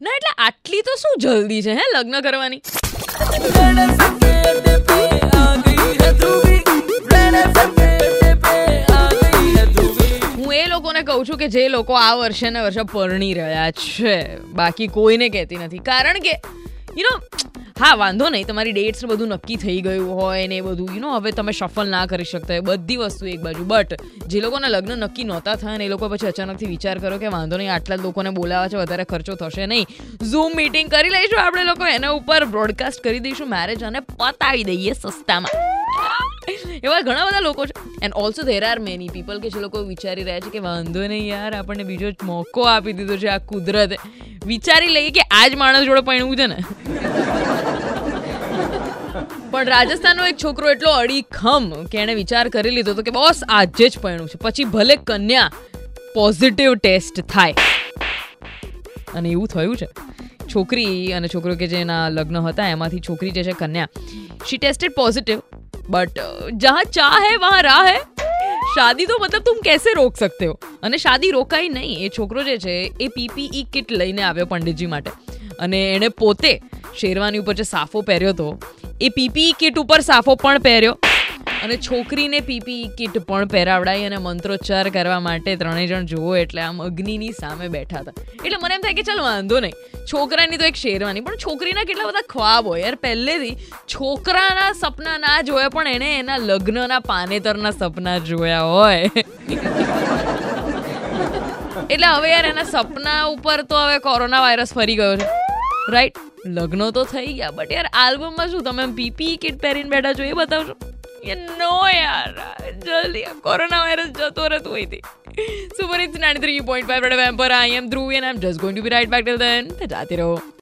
ના, એટલે આટલી તો શું જલ્દી છે, હે, લગ્ન કરવાની? હું એ લોકોને કહું છું કે જે લોકો આ વર્ષે ને વર્ષે પરણી રહ્યા છે, બાકી કોઈને કહેતી નથી. કારણ કે યુ નો હા, વાંધો નહીં. તમારી ડેટ્સ બધું નક્કી થઈ ગયું હોય ને એ બધું યુ નો હવે તમે સફળ ના કરી શકતા હોય. બધી વસ્તુ એક બાજુ. બટ જે લોકોના લગ્ન નક્કી નહોતા થયા ને એ લોકો પછી અચાનકથી વિચાર કરો કે વાંધો નહીં, આટલા લોકોને બોલાવા છે, વધારે ખર્ચો થશે નહીં. ઝૂમ મીટિંગ કરી લઈશું આપણે લોકો. એના ઉપર બ્રોડકાસ્ટ કરી દઈશું મેરેજ અને પતાવી દઈએ સસ્તામાં. એવા ઘણા બધા લોકો છે. And also there are many people કે જે લોકો વિચારી રહ્યા છે કે વાંધો નહીં યાર, આપણને બીજો મોકો આપી દીધો છે આ કુદરતે. વિચારી લઈએ કે આ જ માણસ જોડે પૈણવું છે ને. પણ રાજસ્થાનનો એક છોકરો એટલો અડીખમ કે એણે વિચાર કરી લીધો હતો કે બોસ આજે જ પરણું છે. પછી ભલે કન્યા પોઝિટિવ ટેસ્ટ થાય. અને એવું થયું છે. છોકરી અને છોકરો કે જેના લગ્ન હતા, એમાંથી છોકરી જે છે કન્યા શી ટેસ્ટેડ પોઝિટિવ બટ જહાં ચા હે, વહાં રાહ હે, શાદી તો મતલબ તું કેસે રોક શકતે હો? અને શાદી રોકાઈ નહીં. એ છોકરો જે છે, એ પીપીઈ કિટ લઈને આવ્યો પંડિતજી માટે. અને એણે પોતે શેરવાની ઉપર જે સાફો પહેર્યો હતો એ પીપી કિટ ઉપર સાફો પણ પહેર્યો અને છોકરીને પીપી કિટ પણ પહેરાવડાઈ અને મંત્રોચ્ચાર કરવા માટે ત્રણેય જણ જુઓ એટલે આમ અગ્નિની સામે બેઠા હતા. એટલે મને એમ થાય કે ચાલ વાંધો નહીં. છોકરાની તો એક શેરવાની, પણ છોકરીના કેટલા બધા ખ્વાબ હોય યાર. પહેલેથી છોકરાના સપના ના જોયા, પણ એણે એના લગ્નના પાનેતરના સપના જોયા હોય. એટલે હવે યાર એના સપના ઉપર તો હવે કોરોના વાયરસ ફરી ગયો છે. રાઈટ લગ્નો તો થઈ ગયા બટ યાર આલ્બમમાં શું તમે પીપી કિટ પહેરીને બેઠા છો એ બતાવશો? નો યાર, જલ્દી કોરોના વાયરસ જતો રહેતું હોય super it's ninety three point five red પર I am Dhruv and I am just going to be right back till then જાતે રહો.